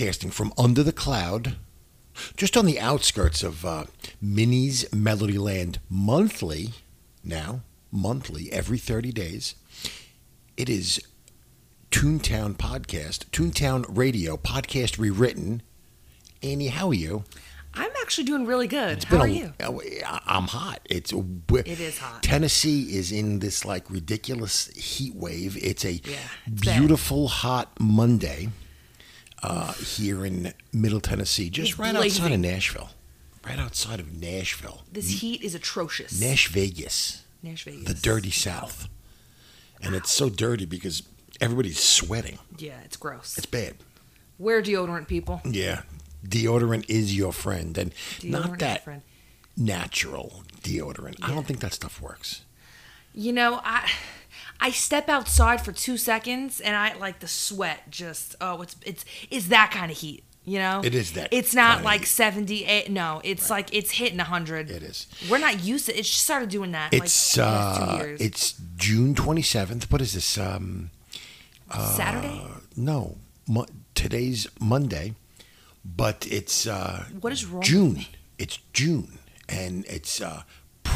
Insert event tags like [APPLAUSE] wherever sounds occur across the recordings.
broadcasting from under the cloud, just on the outskirts of uh, Minnie's Melodyland monthly, now, monthly, every 30 days. It is Toontown Podcast, Toontown Radio, podcast rewritten. Annie, how are you? I'm actually doing really good. It's How are a- you? I- I'm hot. It's It is hot. Tennessee is in this like ridiculous heat wave. It's a Yeah, it's bad. beautiful hot Monday uh, here in Middle Tennessee, just It's right outside of. Nashville. Right outside of Nashville, This heat is atrocious. Nash Vegas, Nash Vegas. the dirty South, and it's so dirty because everybody's sweating. Yeah, it's gross. It's bad. Wear deodorant, people. Yeah, deodorant is your friend, and Deodorant not that natural deodorant. I don't think that stuff works. You know, I I step outside for two seconds and I like the sweat. Just oh, it's it's it's that kind of heat. You know, It is that It's not like heat. seventy eight. No, it's like it's hitting hundred. It is. We're not used to. it. Just started doing that. It's like uh, it's June twenty seventh. What is this? Um, Saturday. no, Mo- today's Monday, but it's uh, What is wrong June. It's June, and it's uh,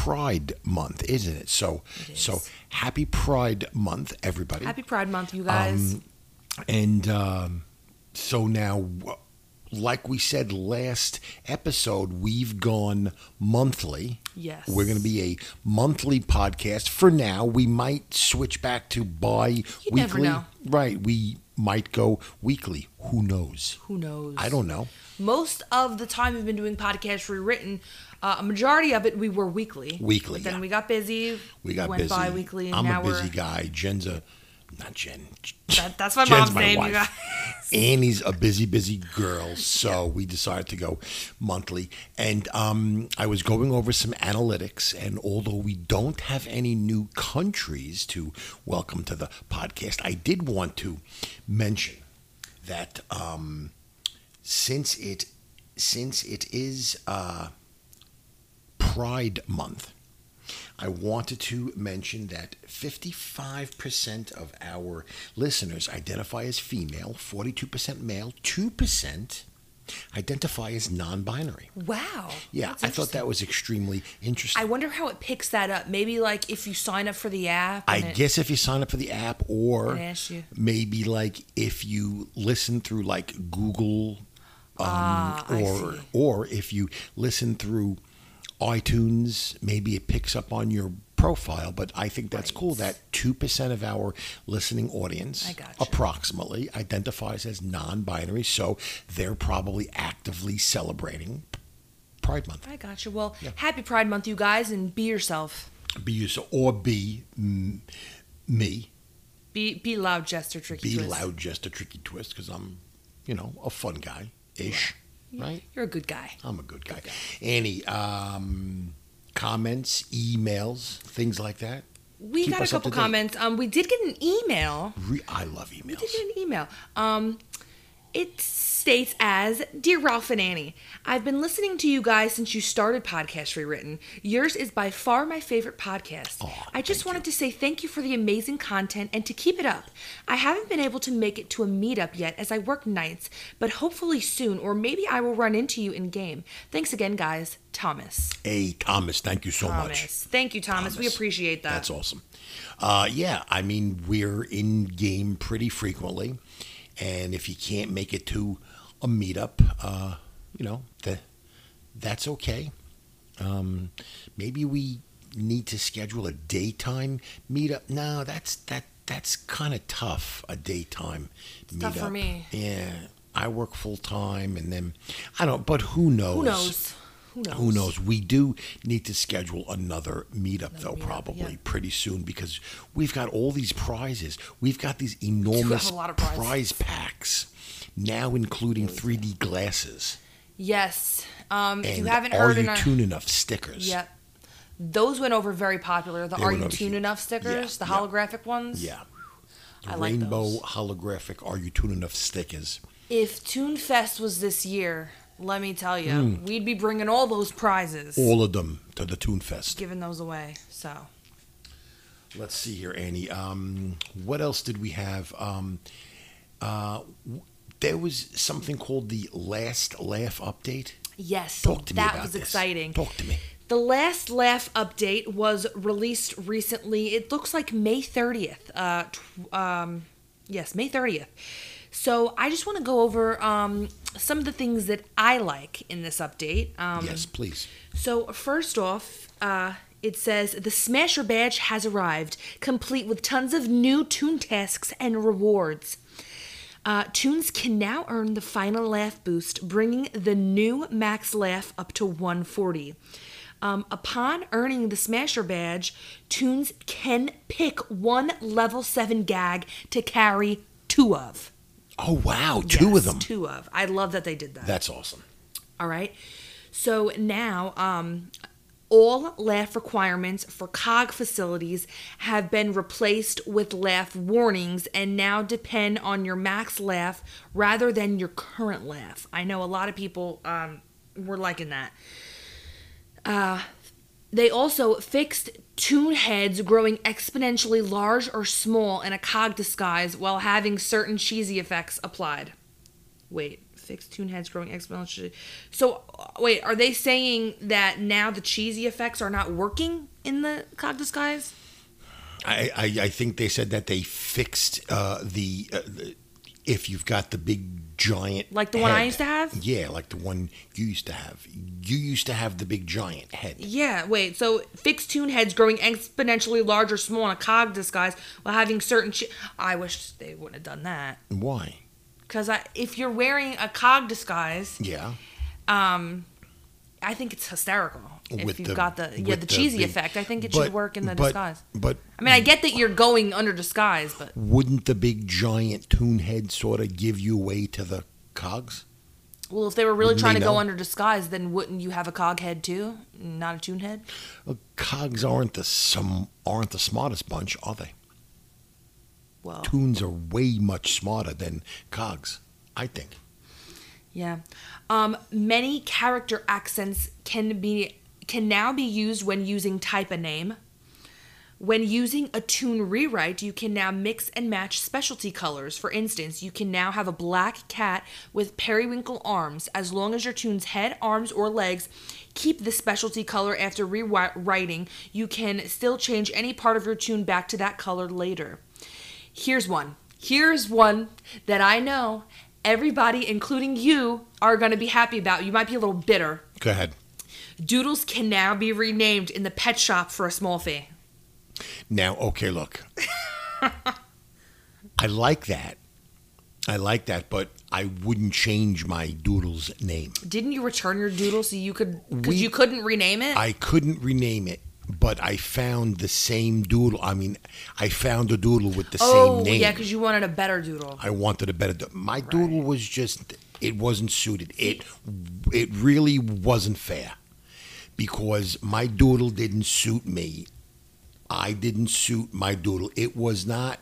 Pride Month, isn't it? So, It so happy Pride Month, everybody. Happy Pride Month, you guys. Um, and um, so now, like we said last episode, we've gone monthly. Yes. We're going to be a monthly podcast. For now, we might switch back to bi weekly. Right. We might go weekly. Who knows? Who knows? I don't know. most of the time we've been doing podcasts rewritten uh, a majority of it we were weekly Weekly, but then yeah. we got busy We got went busy. bi-weekly and I'm a busy guy. Jen's a. Not Jen. that, that's my [LAUGHS] Jen's mom's my name wife. you guys [LAUGHS] Annie's a busy, busy girl, so we decided to go monthly. And um, I was going over some analytics, and although we don't have any new countries to welcome to the podcast, I did want to mention that um, since it since it is uh, Pride Month. I wanted to mention that 55% of our listeners identify as female, 42% male, 2% identify as non binary. wow Yeah, I thought that was extremely interesting. i wonder how it picks that up maybe like if you sign up for the app I it- guess if you sign up for the app, or It asks you. maybe like if you listen through like Google, um, Ah, or or if you listen through iTunes, maybe it picks up on your profile. But I think that's Right. cool that two percent of our listening audience, gotcha. approximately, identifies as non-binary, so they're probably actively celebrating Pride Month. i got you well Yeah. happy pride month you guys and be yourself Be yourself, or be mm, me. be be loud jester tricky be twist. loud just a tricky twist because i'm you know a fun guy ish right? you're a good guy. I'm a good guy. annie um comments emails things like that? We Keep got a couple comments. Um we did get an email. Re- i love emails. We did get an email. Um, it states as Dear Ralph and Annie, I've been listening to you guys since you started Podcast Rewritten. Yours is by far my favorite podcast. Aw, I just wanted you. to say thank you for the amazing content and to keep it up. I haven't been able to make it to a meetup yet as I work nights, but hopefully soon, or maybe I will run into you in game. Thanks again, guys. Thomas. hey thomas thank you so Thomas. much Thank you, Thomas. We appreciate that. That's awesome. Uh, yeah, I mean, we're in game pretty frequently. And if you can't make it to a meetup, uh, you know, the, that's okay. Um, maybe we need to schedule a daytime meetup. No, that's that that's kind of tough. A daytime meetup. tough for me. Yeah, I work full time, and then I don't. But who knows? Who knows? Who knows? Who knows? We do need to schedule another meetup, though, meetup, probably yeah. pretty soon because we've got all these prizes. We've got these [LAUGHS] enormous lot of prizes. prize packs, now including 3D glasses. Yes. Um, if you haven't are heard you in our tune enough stickers? Yep. Those went over very popular. The They Are You huge. Enough stickers, Yeah, the yeah. holographic ones. Yeah. The I like rainbow those. holographic Are You Toon Enough stickers. If Toon Fest was this year, let me tell you, we'd be bringing all those prizes. All of them to the Toon Fest. giving those away. So Let's see here, Annie. Um, what else did we have? Um, uh, there was something called the Last Laugh update. Yes, so Talk to me that about was this. exciting. Talk to me. The last laugh update was released recently. It looks like May 30th. Uh, tw- um, yes, May 30th. So I just want to go over um, some of the things that I like in this update. Um, yes, please. So first off, uh, it says the Smasher badge has arrived, complete with tons of new toon tasks and rewards. Uh, toons can now earn the final laugh boost, bringing the new max laugh up to 140. Um, upon earning the Smasher badge, toons can pick one level 7 gag to carry two of. Oh wow, two Yes, of them. Two of. I love that they did that. That's awesome. All right. So now, um, all laugh requirements for COG facilities have been replaced with laugh warnings and now depend on your max laugh rather than your current laugh. I know a lot of people um, were liking that. Uh, they also fixed toon heads growing exponentially large or small in a cog disguise while having certain cheesy effects applied. Wait, fixed toon heads growing exponentially. So, uh, wait, are they saying that now the cheesy effects are not working in the cog disguise? I, I, I think they said that they fixed uh, the, uh, the if you've got the big giant Like the one I used to have? Yeah, like the one you used to have. You used to have the big giant head. Yeah, wait. So fixed tune heads growing exponentially large or small in a cog disguise while having certain. Che- I wish they wouldn't have done that. Why? Because if you're wearing a cog disguise, Yeah. um, I think it's hysterical. If With you've the- got the yeah the the cheesy big- effect, I think it But- should work in the but- disguise. But I mean, I get that you're going under disguise, but wouldn't the big giant toon head sort of give you away to the cogs? well, if they were really Wouldn't trying to go under disguise, then wouldn't you have a cog head too, not a toon head? Well, cogs aren't the some aren't the smartest bunch, are they? Well, Toons are way much smarter than cogs, I think. Yeah. Um, many character accents can be can now be used when using type a name. When using a toon rewrite, you can now mix and match specialty colors. For instance, you can now have a black cat with periwinkle arms. As long as your toon's head, arms, or legs keep the specialty color after rewriting, you can still change any part of your toon back to that color later. Here's one. Here's one that I know everybody, including you, are going to be happy about. You might be a little bitter. Go ahead. Doodles can now be renamed in the pet shop for a small fee. Now, okay, look. [LAUGHS] I like that. I like that, but I wouldn't change my doodle's name. Didn't you return your doodle so you could because you couldn't rename it? I couldn't rename it, but I found the same doodle. I mean, I found a doodle with the oh same name. yeah, because you wanted a better doodle. I wanted a better. do- My doodle was just. It wasn't suited. It. It really wasn't fair, because my doodle didn't suit me. I didn't suit my doodle. It was not.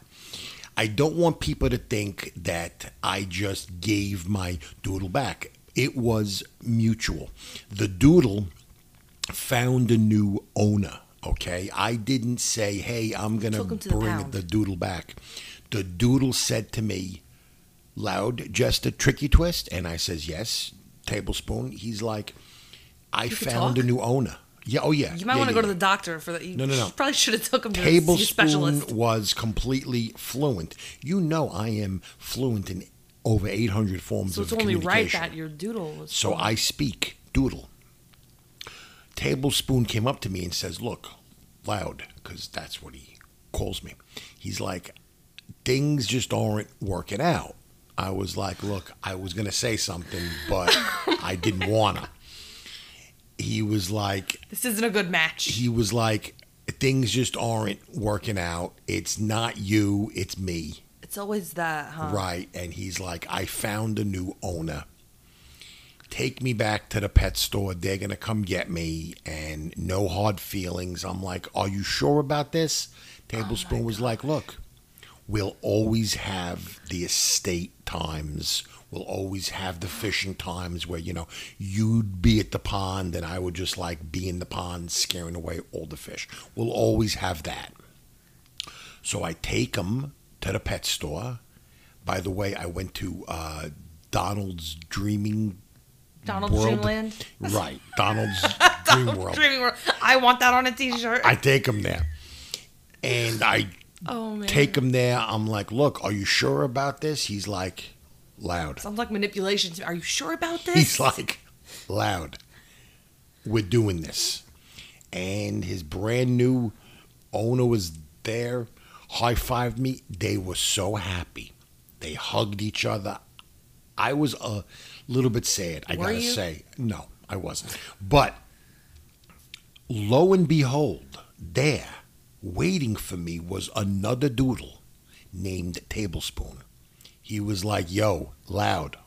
I don't want people to think that I just gave my doodle back. It was mutual. The doodle found a new owner. Okay, I didn't say, "Hey, I'm gonna to the bring pound. the doodle back." The doodle said to me, "Loud, just a tricky twist," and I says, "Yes." Tablespoon. He's like, "I found a new owner." Yeah. Oh yeah. You might yeah, want to yeah, go to the doctor for that. You No, no, no. Probably should have took him to a Tablespoon specialist. was completely fluent. You know, I am fluent in over 800 forms So of it's only right that your doodle was. So full. I speak doodle. Tablespoon came up to me and says, "Look, loud," because that's what he calls me. He's like, "Things just aren't working out." I was like, "Look, I was gonna say something, but [LAUGHS] I didn't wanna." He was like, This isn't a good match. he was like, "Things just aren't working out. It's not you, it's me." It's always that, huh? Right. And he's like, I found a new owner. Take me back to the pet store. They're going to come get me and no hard feelings. I'm like, Are you sure about this? Tablespoon was like, Look, we'll always have the estate times. We'll always have the fishing times where, you know, you'd be at the pond and I would just like be in the pond scaring away all the fish. We'll always have that. So I take him to the pet store. By the way, I went to uh, Donald's dreaming Donald's world. Dreamland. Right, Donald's [LAUGHS] dream world. Dreaming World. I want that on a T-shirt. I take him there, and I oh take him there. I'm like, "Look, are you sure about this?" He's like, "Loud." Sounds like manipulation. Are you sure about this? He's like, "Loud." We're doing this, and his brand new owner was there, high fived me. They were so happy. They hugged each other. I was a little bit sad. I Were gotta you? say, no, I wasn't. But lo and behold, there, waiting for me, was another doodle named Tablespoon. He was like, "Yo, loud."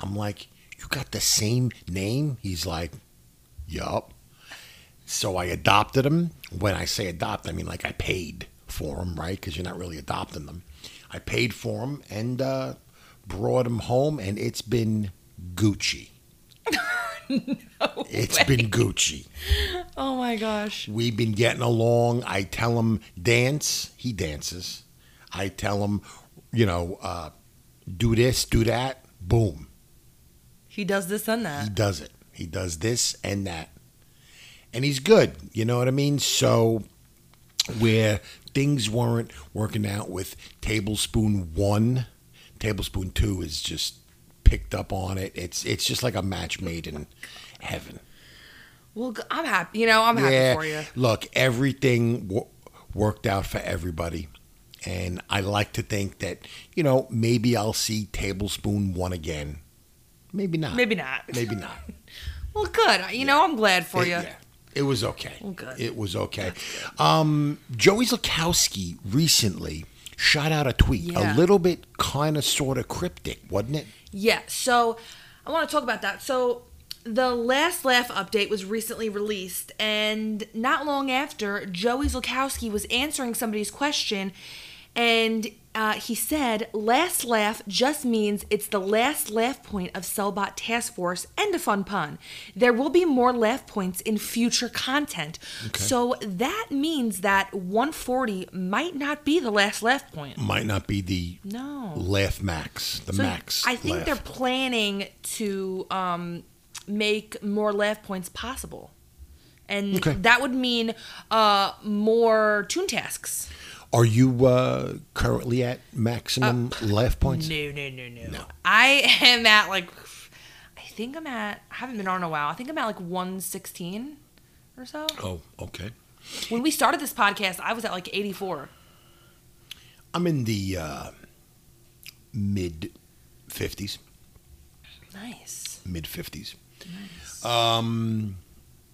I'm like, "You got the same name?" He's like, "Yup." So I adopted him. When I say adopt, I mean like I paid for him, right? Because you're not really adopting them. I paid for him and uh, brought him home, and it's been Gucci. [LAUGHS] It's been Gucci. oh my gosh. We've been getting along. I tell him dance, he dances. I tell him, you know, uh, do this, do that. Boom, He does this and that. he does it. He does this and that, and he's good. You know what I mean? So where things weren't working out with Tablespoon One, Tablespoon Two is just picked up on it. It's it's just like a match made in heaven. Well, I'm happy. You know, I'm happy for you. Look, everything w- worked out for everybody. And I like to think that, you know, maybe I'll see Tablespoon one again. Maybe not. Maybe not. [LAUGHS] Maybe not. Well, good. You know, I'm glad for It- you. yeah, it was okay. Well, good. It was okay. Um, Joey Zukowski recently shot out a tweet, Yeah. a little bit kind of sort of cryptic, wasn't it? Yeah, so I want to talk about that. So the last laugh update was recently released, and not long after, Joey Zlakowski was answering somebody's question, and uh, he said, "Last laugh just means it's the last laugh point of Sellbot Task Force." And a fun pun. There will be more laugh points in future content, so that means that 140 might not be the last laugh point. Might not be the No. laugh max, the So max. I think laugh. they're planning to um, make more laugh points possible, and Okay. that would mean uh, more toon tasks. Are you uh, currently at maximum laugh points? Uh, No, no, no, no, I [LAUGHS] am at like, I think I'm at. I haven't been on in a while. I think I'm at like 116 or so. Oh, okay. When we started this podcast, I was at like 84. I'm in the uh, mid 50s. Nice. Mid 50s. Um,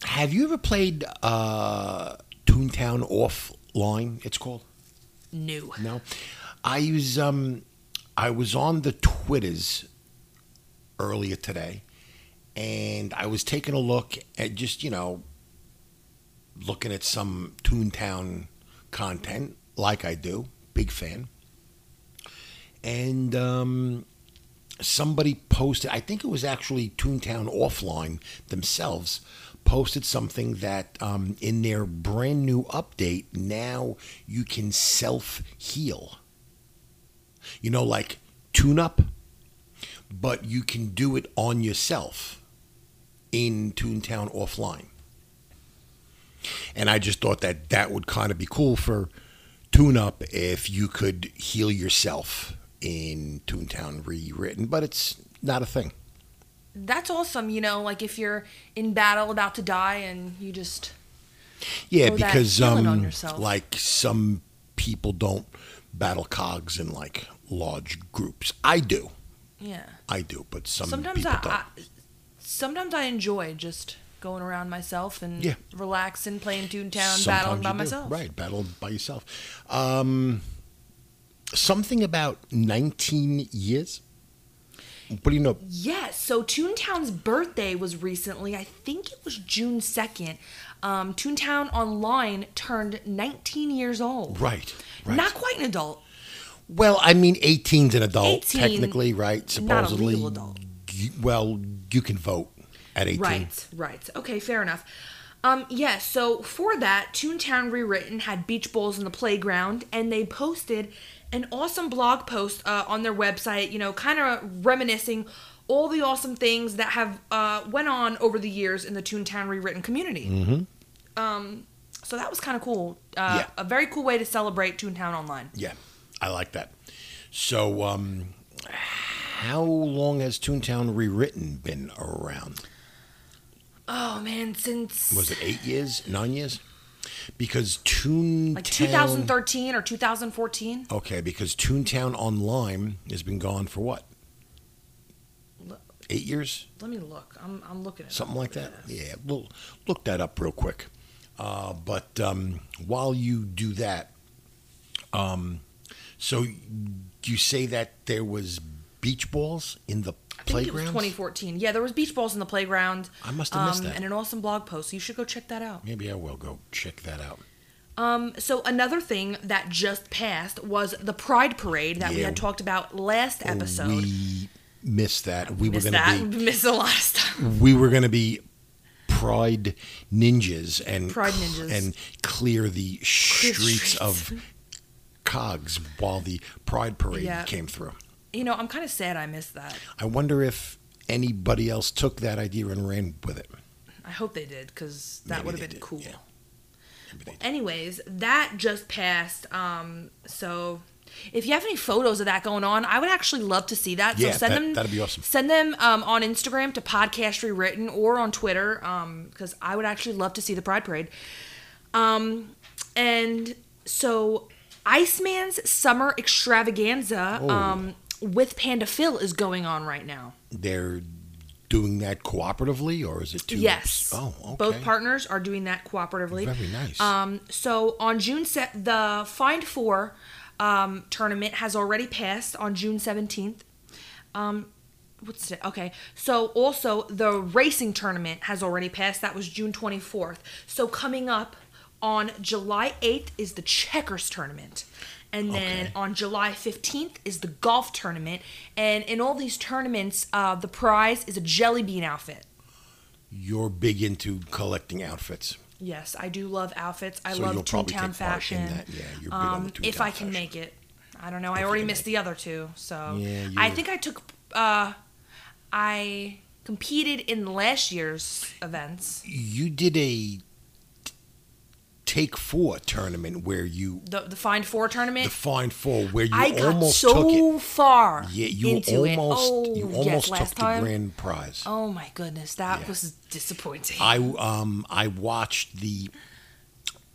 have you ever played uh, Toontown Offline? It's called. New. No, I was um, I was on the Twitters earlier today, and I was taking a look at just you know looking at some Toontown content like I do, big fan, and um, somebody posted. I think it was actually Toontown Offline themselves posted something that um, in their brand new update now you can self heal. You know, like toon up, but you can do it on yourself in Toontown Offline. And I just thought that that would kind of be cool for toon up if you could heal yourself in Toontown rewritten, but it's not a thing. That's awesome. You know, like if you're in battle about to die and you just Yeah, because um, like some people don't battle cogs in like large groups. I do, yeah. I do, but some sometimes people I, don't. I sometimes I enjoy just going around myself and Yeah. relaxing, playing Toontown, Sometimes battling by do. myself. right? Battle by yourself. Um, something about nineteen years. What do you know? Yes. So Toontown's birthday was recently. I think it was June second. Um, Toontown Online turned 19 years old. Right, right. Not quite an adult. well, I mean, 18's an adult 18, technically, right? Supposedly. not a adult. you- well, you can vote at eighteen. Right, right. Okay, fair enough. Um, yes, so for that, Toontown Rewritten had beach bowls in the playground, and they posted an awesome blog post uh, on their website, you know, kind of reminiscing all the awesome things that have uh, went on over the years in the Toontown Rewritten community. Mm-hmm. Um, so that was kind of cool. Uh, Yeah. A very cool way to celebrate Toontown Online. Yeah, I like that. So, um, how long has Toontown Rewritten been around? Oh man, since Was it eight years, nine years? Because Toontown, like 2013 or 2014. Okay, because Toontown Online has been gone for what? Eight years, Let me look. I'm, I'm looking at something like that. Yeah, we'll look that up real quick. Uh, but um, while you do that, um, so you say that there was beach balls in the I think it was 2014. Yeah, there was beach balls in the playground. I must have missed um, that. And an awesome blog post. So you should go check that out. Maybe I will go check that out. Um, so another thing that just passed was the Pride Parade that we had talked about last episode. We missed that. We were Missed going that. to be [LAUGHS] Missed a lot of stuff. we were going to be pride ninjas and Pride ninjas. and clear the streets, streets. of cogs while the pride parade Yeah. came through. You know, I'm kind of sad I missed that. I wonder if anybody else took that idea and ran with it. I hope they did because that would have been did, cool. yeah. Did. Anyways, that just passed. Um, so if you have any photos of that going on, I would actually love to see that. So Yeah, send that- them. that'd be awesome. Send them um, on Instagram to podcast rewritten or on Twitter because I would actually love to see the Pride Parade. Um, and so Iceman's summer extravaganza Oh. um, with Panda Phil is going on right now. They're doing that cooperatively, or is it two? Yes. Oh, okay. Both partners are doing that cooperatively. Very nice. Um, so on June se- the Find Four um, tournament has already passed on June seventeenth. Um, what's it? Okay. So also the racing tournament has already passed. That was June twenty fourth. So coming up on July eighth is the checkers tournament. And then Okay. on July 15th is the golf tournament. And in all these tournaments, uh, the prize is a jelly bean outfit. You're big into collecting outfits. Yes, I do love outfits. I So love Toontown fashion. that. Yeah, you're big on um, if I can fashion. make it. I don't know. I already missed the other two, so Yeah, I think I took. Uh, I competed in last year's events. You did a take four tournament where you The the Find Four tournament. the Find Four where you I got almost took so it. far Yeah, you into almost it. Oh, you yes, almost last took time. the grand prize. Oh my goodness, that Yeah. was disappointing. I um I watched the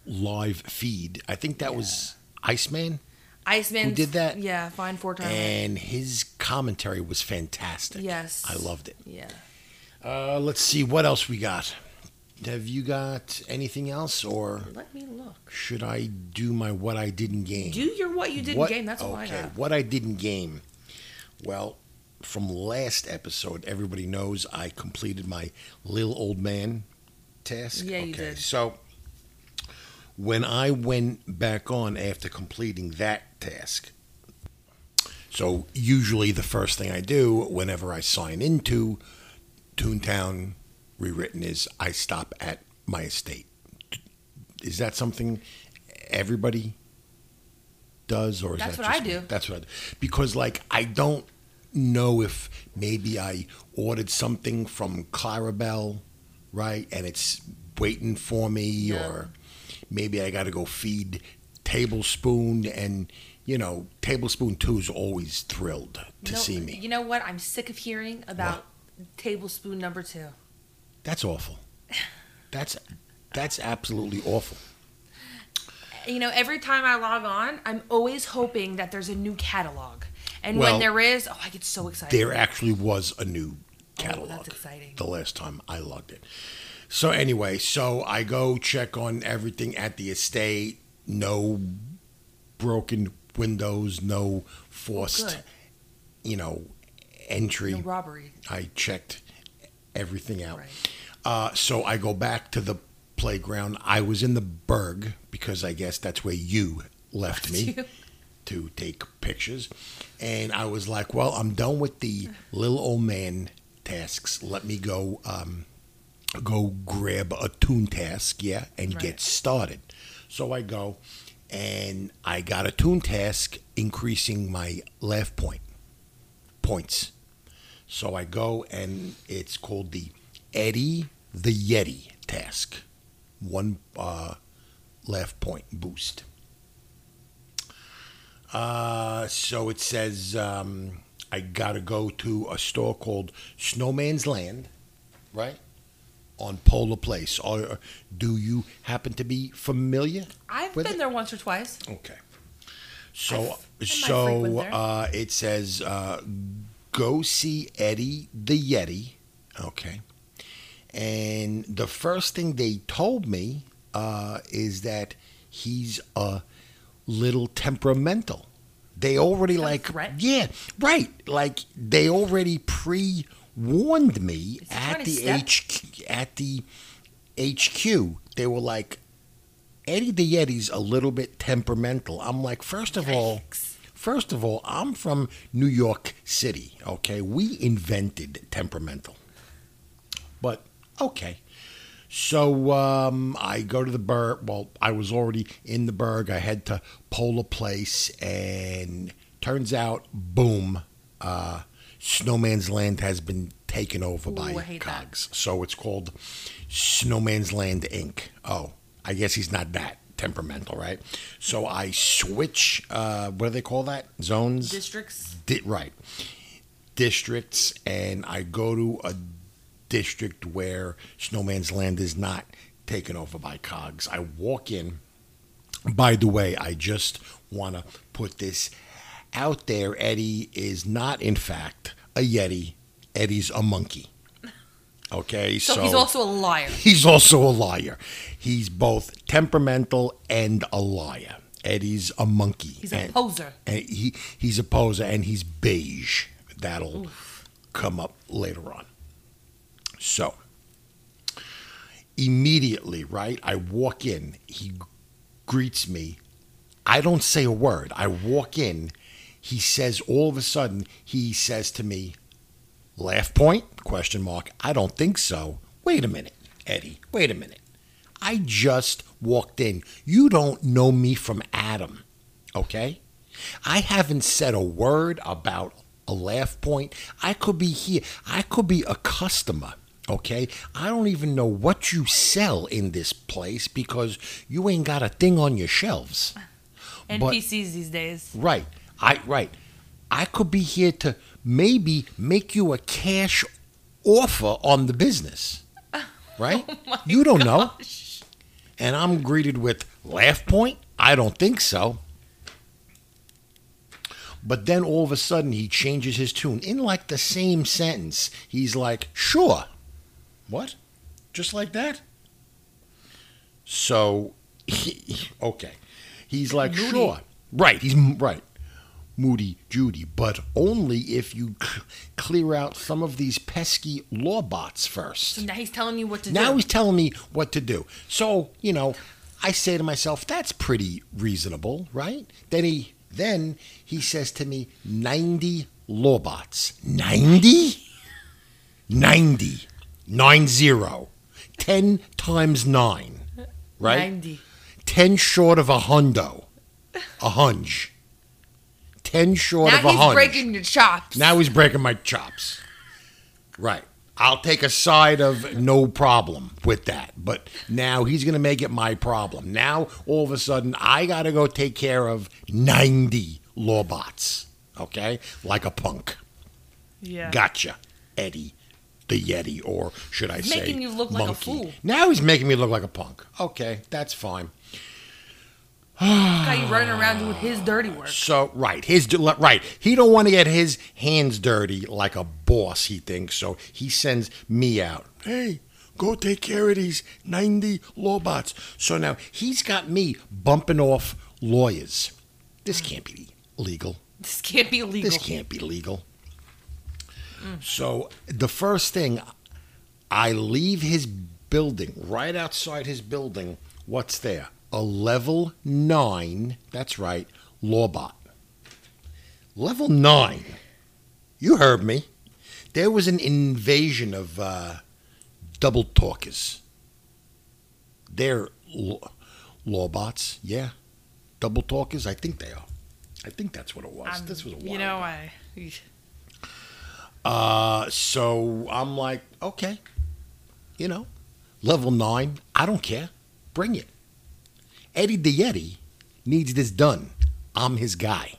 live feed. I think that was Iceman, Iceman who did that? Yeah, Find Four tournament. and his commentary was fantastic. yes, I loved it. Yeah. Uh, let's see what else we got. Have you got anything else, or Let me look. should I do my what I didn't game? Do your what you did What- game. That's I okay, what I didn't game. Well, from last episode, everybody knows I completed my little old man task. Yeah, you did. So when I went back on after completing that task, so usually the first thing I do whenever I sign into Toontown Rewritten is I stop at my estate. Is that something everybody does, or is That's that what I just me? do. That's what I do. Because like I don't know if maybe I ordered something from Clarabelle, right, and it's waiting for me, Yeah. or maybe I got to go feed Tablespoon, and you know Tablespoon Two is always thrilled to No, see me. You know what? I'm sick of hearing about tablespoon number two. That's awful. That's that's absolutely awful. You know, every time I log on, I'm always hoping that there's a new catalog. And Well, when there is, oh, I get so excited. There actually was a new catalog. Oh, that's exciting. The last time I logged it. So anyway, so I go check on everything at the estate. No broken windows. No forced, Good. you know, entry. No robbery. I checked everything out. Right. Uh, so I go back to the playground. I was in the Brrrgh because I guess that's where you left me to take pictures. And I was like, well, I'm done with the little old man tasks. Let me go um, go grab a toon task, yeah, and Right. get started. So I go and I got a toon task increasing my laugh point points. So I go and it's called the Eddie the Yeti task. One uh, laugh point boost. Uh, so it says um, I got to go to a store called Snowman's Land, right? On Polar Place. Or do you happen to be familiar? I've been it? there once or twice. Okay. So so uh, it says uh, go see Eddie the Yeti. Okay. And the first thing they told me uh, is that he's a little temperamental. They already a like threat? yeah right like they already pre warned me at the step? HQ at the HQ. They were like Eddie the Yeti's a little bit temperamental. I'm like, first of all, first of all, I'm from New York City. Okay, we invented temperamental, but okay. So um, I go to the Brrrgh. Well, I was already in the Brrrgh. I head to Polar Place, and turns out, boom, uh, Snowman's Land has been taken over Ooh, by hate that. Cogs. So it's called Snowman's Land Inc. Oh, I guess he's not that temperamental, right? So I switch. Uh, what do they call that? Zones. Districts. Di- right. Districts, and I go to a district where Snowman's Land is not taken over by Cogs. I walk in. By the way, I just want to put this out there. Eddie is not, in fact, a Yeti. Eddie's a monkey. Okay, So, he's also a liar. He's also a liar. He's both temperamental and a liar. Eddie's a monkey. He's a poser. and he he's a poser and he's beige. That'll come up later on. So immediately, right? I walk in. He greets me. I don't say a word. I walk in. He says all of a sudden he says to me, Laugh point? Question mark. I don't think so. Wait a minute, Eddie. Wait a minute. I just walked in. You don't know me from Adam, okay? I haven't said a word about a laugh point. I could be here. I could be a customer, okay? I don't even know what you sell in this place because you ain't got a thing on your shelves. And But- these days. Right. I right. I could be here to maybe make you a cash offer on the business. [LAUGHS] Right? Oh you don't know. And I'm greeted with laugh point? I don't think so. But then all of a sudden he changes his tune in like the same sentence. He's like, "Sure." What? Just like that? So, he, okay. He's like, Moody. "Sure." Right, he's right. Moody Judy, but only if you c- clear out some of these pesky law bots first. So now he's telling you what to Now do. Now he's telling me what to do. So, you know, I say to myself, that's pretty reasonable, right? Then he then he says to me, 90 lawbots. 90? 90. 90. 10 times 9. Right? 90. 10 short of a hundo. A hunch. 10 short Now of a hunch. Now he's hunch. breaking your chops. Now he's breaking my chops. Right. I'll take a side of no problem with that. But now he's going to make it my problem. Now, all of a sudden, I got to go take care of 90 lawbots. Okay? Like a punk. yeah. Gotcha, Eddie the Yeti, or should I say, making you look like a monkey. fool. Now he's making me look like a punk. Okay, that's fine. [SIGHS] Got you running around doing his dirty work. So right, his right. He don't want to get his hands dirty like a boss. He thinks so. He sends me out. Hey, go take care of these ninety lawbots. So now he's got me bumping off lawyers. This can't be legal. This can't be legal. This can't be legal. So the first thing, I leave his building right outside his building. What's there? A level nine. That's right, Lawbot. Level nine. You heard me. There was an invasion of uh, double talkers. They're law, law bots, yeah. Double talkers, I think they are. I think that's what it was. this was a while Um, You know, ago. I. Uh, so I'm like, okay, you know, level nine, I don't care. Bring it. Eddie the Yeti needs this done. I'm his guy.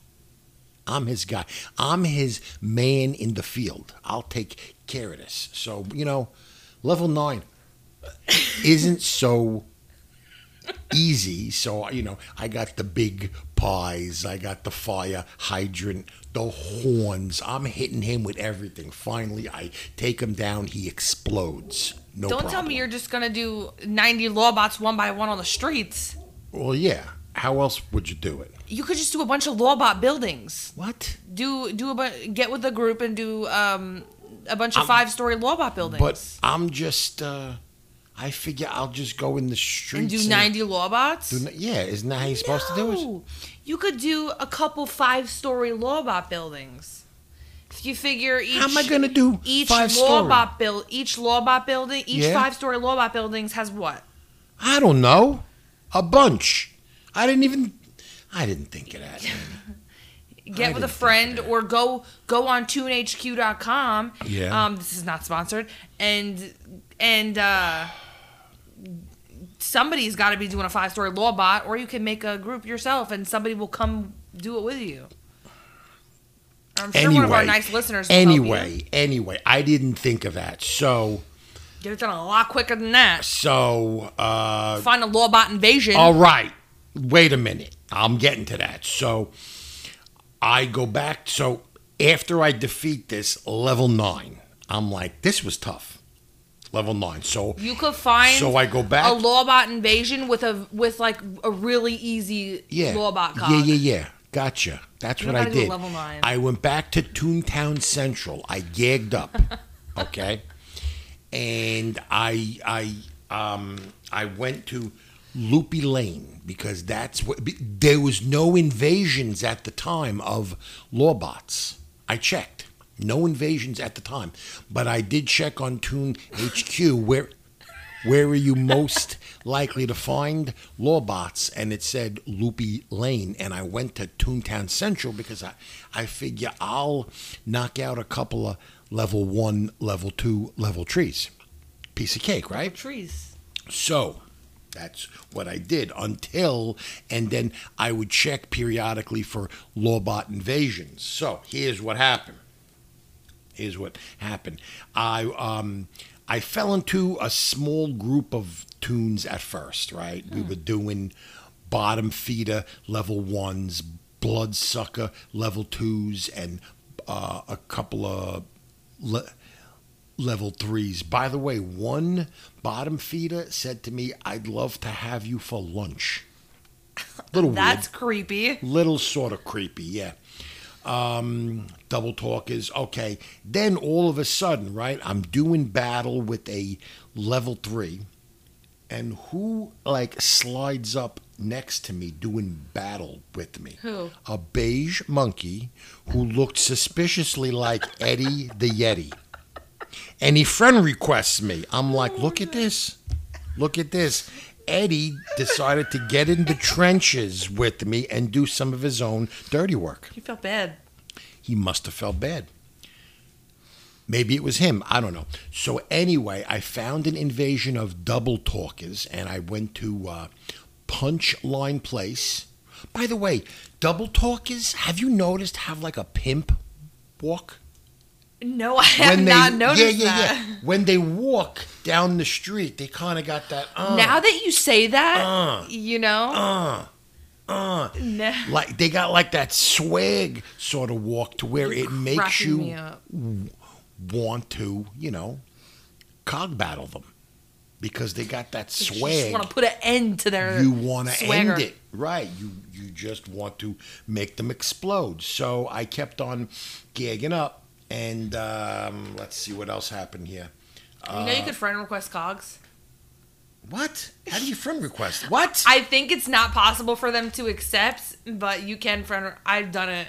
I'm his guy. I'm his man in the field. I'll take care of this. So, you know, level nine [LAUGHS] isn't so easy. So, you know, I got the big pies, I got the fire hydrant, the horns. I'm hitting him with everything. Finally, I take him down. He explodes. No Don't tell me you're just gonna do 90 lawbots one by one on the streets. Well, yeah. How else would you do it? You could just do a bunch of lawbot buildings. What? Do do a bu- get with a group and do um a bunch of I'm- five story lawbot buildings. But I'm just. uh I figure I'll just go in the streets and do 90 lawbots. do n- yeah, isn't that how you're supposed to do it? No. You could do a couple five story lawbot buildings. If you figure each How am I going to do each five story? lawbot build each lawbot building each Yeah. five story lawbot buildings has what? I don't know. A bunch. I didn't even. I didn't think of that. [LAUGHS] Get I with a think friend or go go on toonhq.com. Yeah. Um this is not sponsored and and uh somebody's got to be doing a five story lawbot or you can make a group yourself and somebody will come do it with you. I'm sure Anyway, one of our nice listeners will help you. anyway, anyway, I didn't think of that. So, Get it done a lot quicker than that. so, uh, Find a lawbot invasion. all right. Wait a minute. I'm getting to that. So, I go back. So, after I defeat this level nine, I'm like, this was tough. Level nine. So, you could find So I go back- a lawbot invasion with a with like a really easy yeah. lawbot cog. Yeah, yeah, yeah. Gotcha. That's You what I did. level nine. I went back to Toontown Central. I gagged up. [LAUGHS] okay. And I I um I went to Loopy Lane because that's what there was no invasions at the time of lawbots. I checked. No invasions at the time. But I did check on Toon HQ where where are you most likely to find lawbots? And it said Loopy Lane. And I went to Toontown Central because I, I figure I'll knock out a couple of level one, level two, level trees. Piece of cake, right? Trees. So that's what I did until, and then I would check periodically for lawbot invasions. So here's what happened. Here's what happened. I um I fell into a small group of toons at first. Right, we were doing bottom feeder level ones, bloodsucker level twos, and uh, a couple of. Le- level threes. By the way, one bottom feeder said to me, "I'd love to have you for lunch." [LAUGHS] Little That's weird, creepy. little sort of creepy, yeah. Um, double talkers, okay. Then all of a sudden, right? I'm doing battle with a level three, and who like slides up next to me doing battle with me? Who? A beige monkey who looked suspiciously like Eddie the Yeti and he friend requests me. I'm like, look at this. Look at this. Eddie decided to get in the trenches with me and do some of his own dirty work. He felt bad. He must have felt bad. Maybe it was him. I don't know. So, anyway, I found an invasion of double talkers and I went to uh, Punchline Place. By the way, double talkers, have you noticed, have like a pimp walk? No, I have not noticed yeah, yeah, that. yeah. When they walk down the street, they kind of got that. Uh, Now that you say that, Uh. you know, uh, uh, no. like they got like that swag sort of walk to where it makes you want to, you know, cog battle them because they got that swag. You just want to put an end to their you want to end it right you you just want to make them explode so i kept on gagging up and um, let's see what else happened here You know, you could friend request cogs. what how do you friend request what I think it's not possible for them to accept, but you can friend. I've done it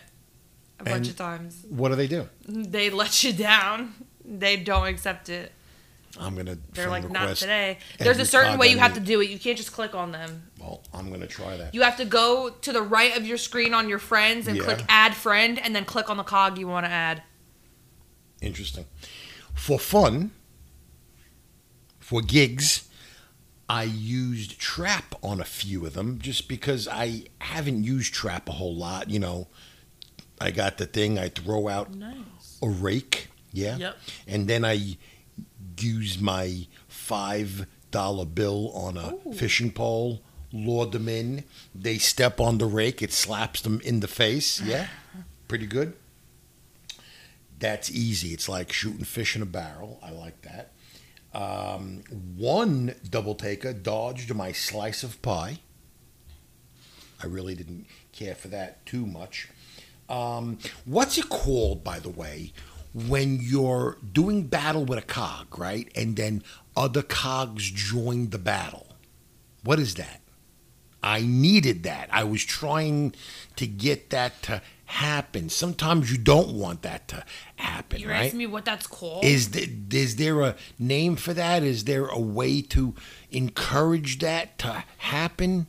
a bunch And- of times. what do they do They let you down. They don't accept it. I'm gonna. They're friend like not request today. There's a certain way you have to do it. You can't just click on them. Well, I'm gonna try that. You have to go to the right of your screen on your friends and Yeah. click add friend and then click on the cog you want to add. Interesting. For fun, for gigs, I used Trap on a few of them just because I haven't used Trap a whole lot. You know, I got the thing, I throw out Nice. a rake, yeah? Yep. And then I use my $5 bill on a Ooh. fishing pole, lure them in. They step on the rake, it slaps them in the face, yeah? [LAUGHS] Pretty good. That's easy. It's like shooting fish in a barrel. I like that. Um, one double talker dodged my slice of pie. I really didn't care for that too much. Um, what's it called, by the way, when you're doing battle with a cog, right? And then other cogs join the battle. What is that? I needed that. I was trying to get that to happen. Sometimes you don't want that to happen, You're right? asking me what that's called? Is there, is there a name for that? Is there a way to encourage that to happen?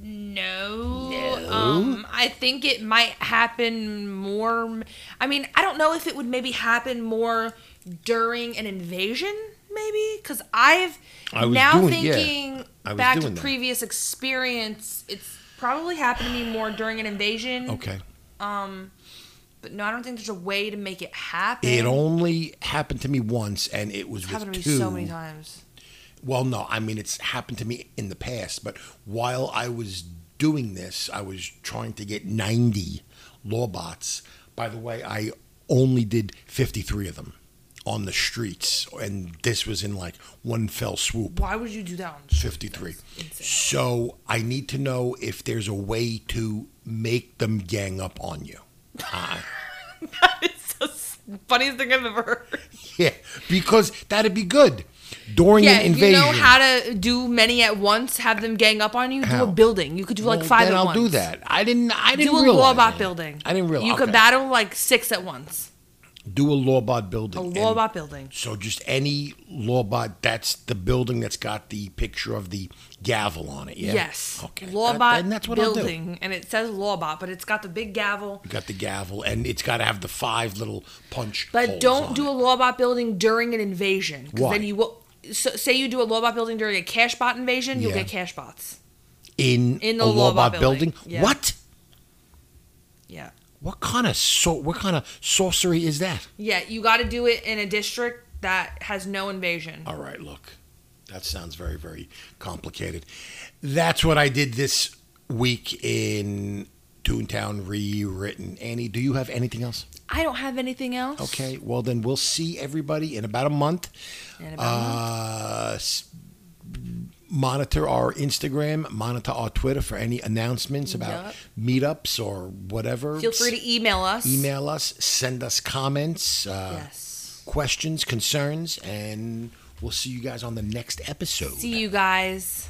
No. No? Um, I think it might happen more. I mean, I don't know if it would maybe happen more during an invasion, maybe? Because I've I was now doing- yeah, thinking was back to that. previous experience, it's probably happened to me more during an invasion. Okay. Um, but no, I don't think there's a way to make it happen. It only happened to me once, and it was It's with happened to me so many times. Well, no, I mean it's happened to me in the past, but while I was doing this, I was trying to get 90 lawbots. By the way, I only did 53 of them on the streets, and this was in like one fell swoop. Why would you do that? On 53. So I need to know if there's a way to make them gang up on you. [LAUGHS] Uh, it's the funniest thing I've ever heard. yeah, because that'd be good during Yeah, an if invasion. you know how to do many at once, have them gang up on you. Do a building. You could do like five then at I'll once. do that. I didn't. I didn't Do a realize building. I didn't realize. You could battle like six at once. Do a lawbot building. A lawbot building. So just any lawbot. That's the building that's got the picture of the gavel on it. Yeah. Yes. Okay. that- Lawbot then that's what I'll do. building, and it says lawbot, but it's got the big gavel. You got the gavel, and it's got to have the five little punch. But don't on do it. a lawbot building during an invasion, because Why? then you will. So, say you do a lawbot building during a cash bot invasion, you'll Yeah. get cash bots. in in the a building. building. Yeah. What? What kind of so? What kind of sorcery is that? Yeah, you got to do it in a district that has no invasion. All right, look, that sounds very, very complicated. That's what I did this week in Toontown Rewritten. Annie, do you have anything else? I don't have anything else. Okay, well then we'll see everybody in about a month. And about a month. Uh, s- monitor our Instagram, monitor our Twitter for any announcements about Yup. meetups or whatever. Feel free to email us. email us, send us comments, uh, Yes. questions, concerns, and we'll see you guys on the next episode. See you guys.